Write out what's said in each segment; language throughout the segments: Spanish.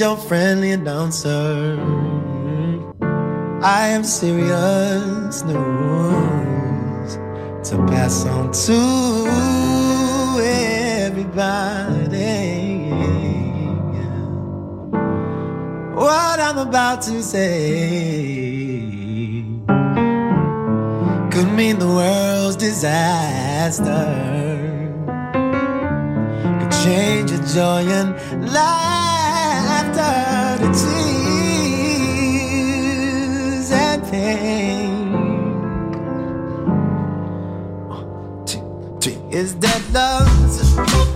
your friendly announcer. I am serious news to pass on to everybody. What I'm about to say could mean the world's disaster, could change your joy and life down tears and pain. One, two, three. Is that love?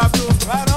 I do.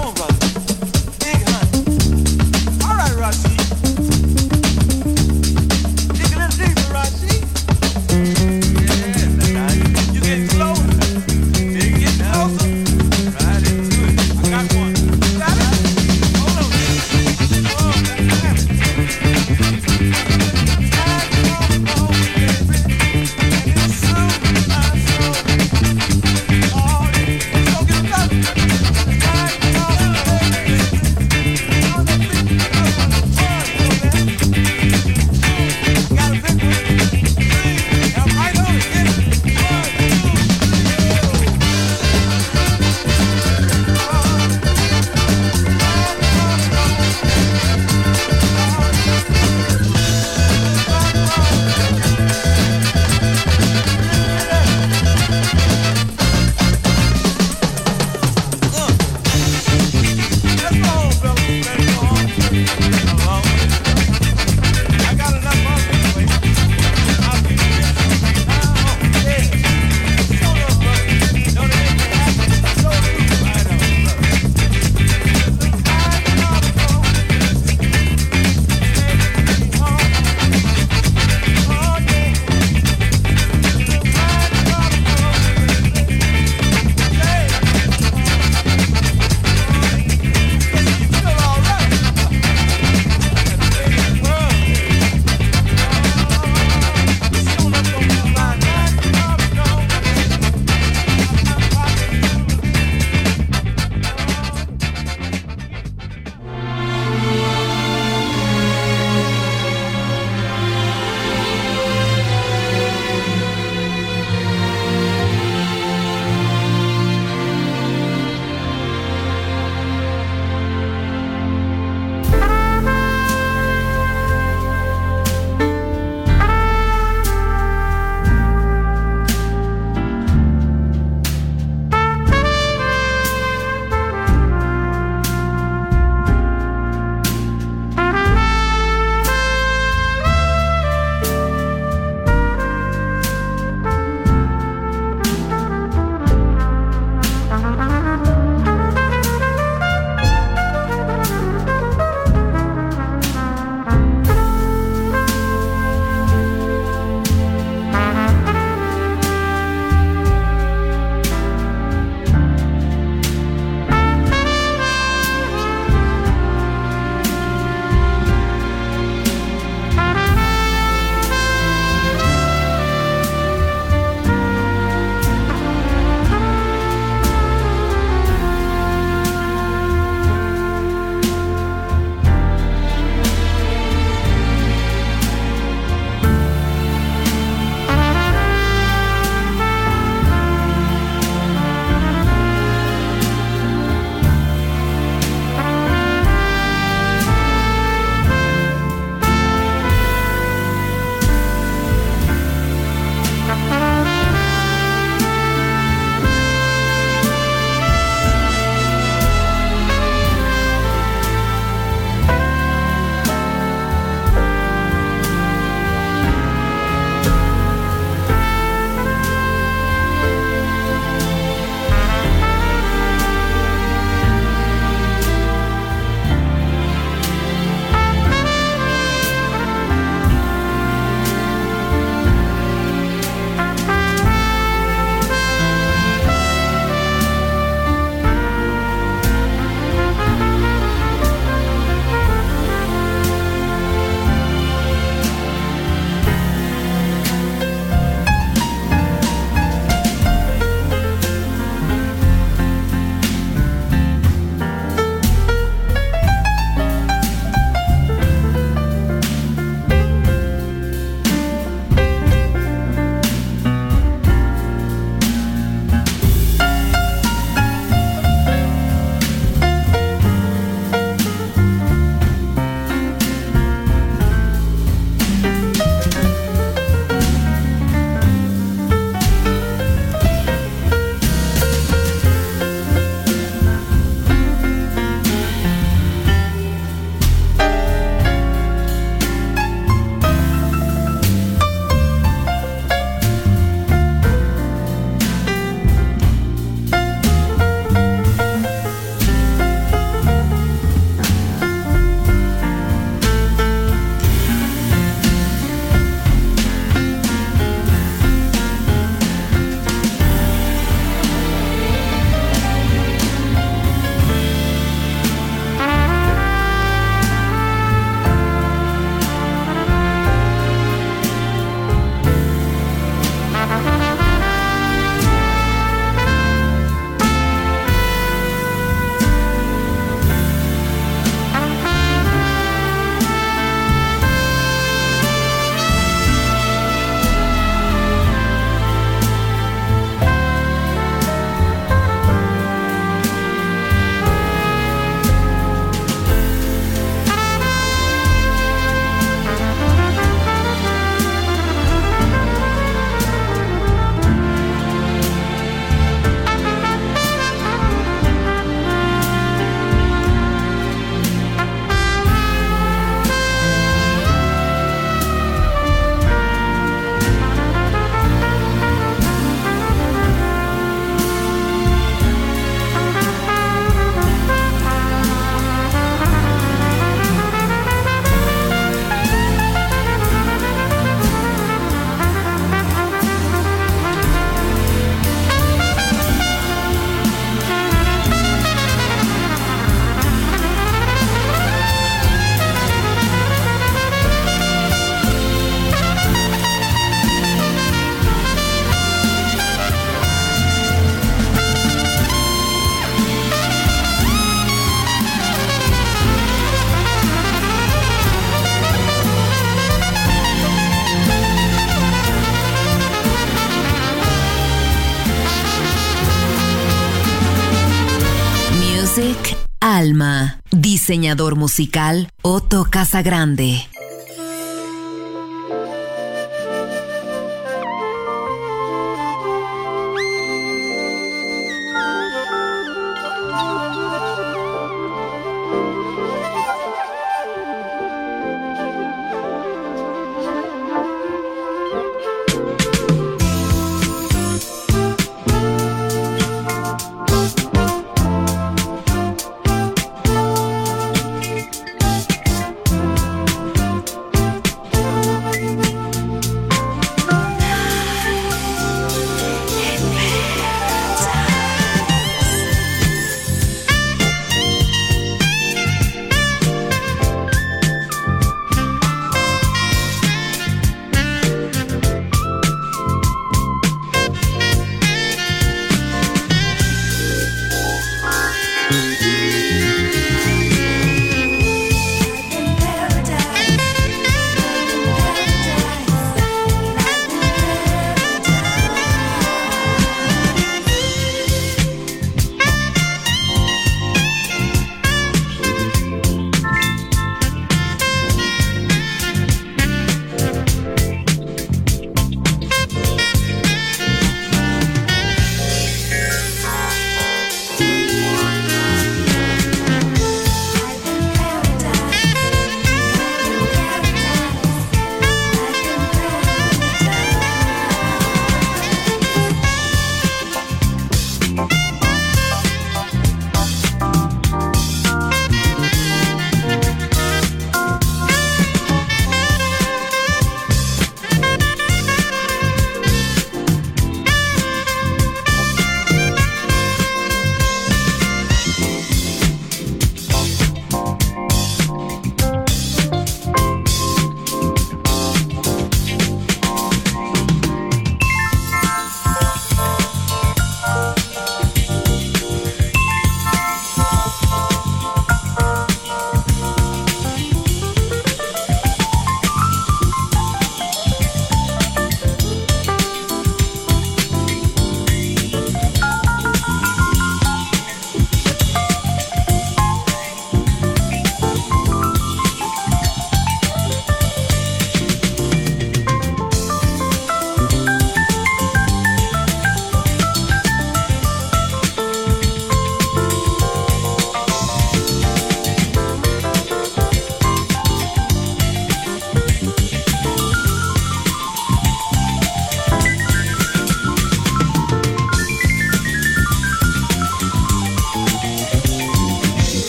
Alma. Diseñador musical Otto Casagrande.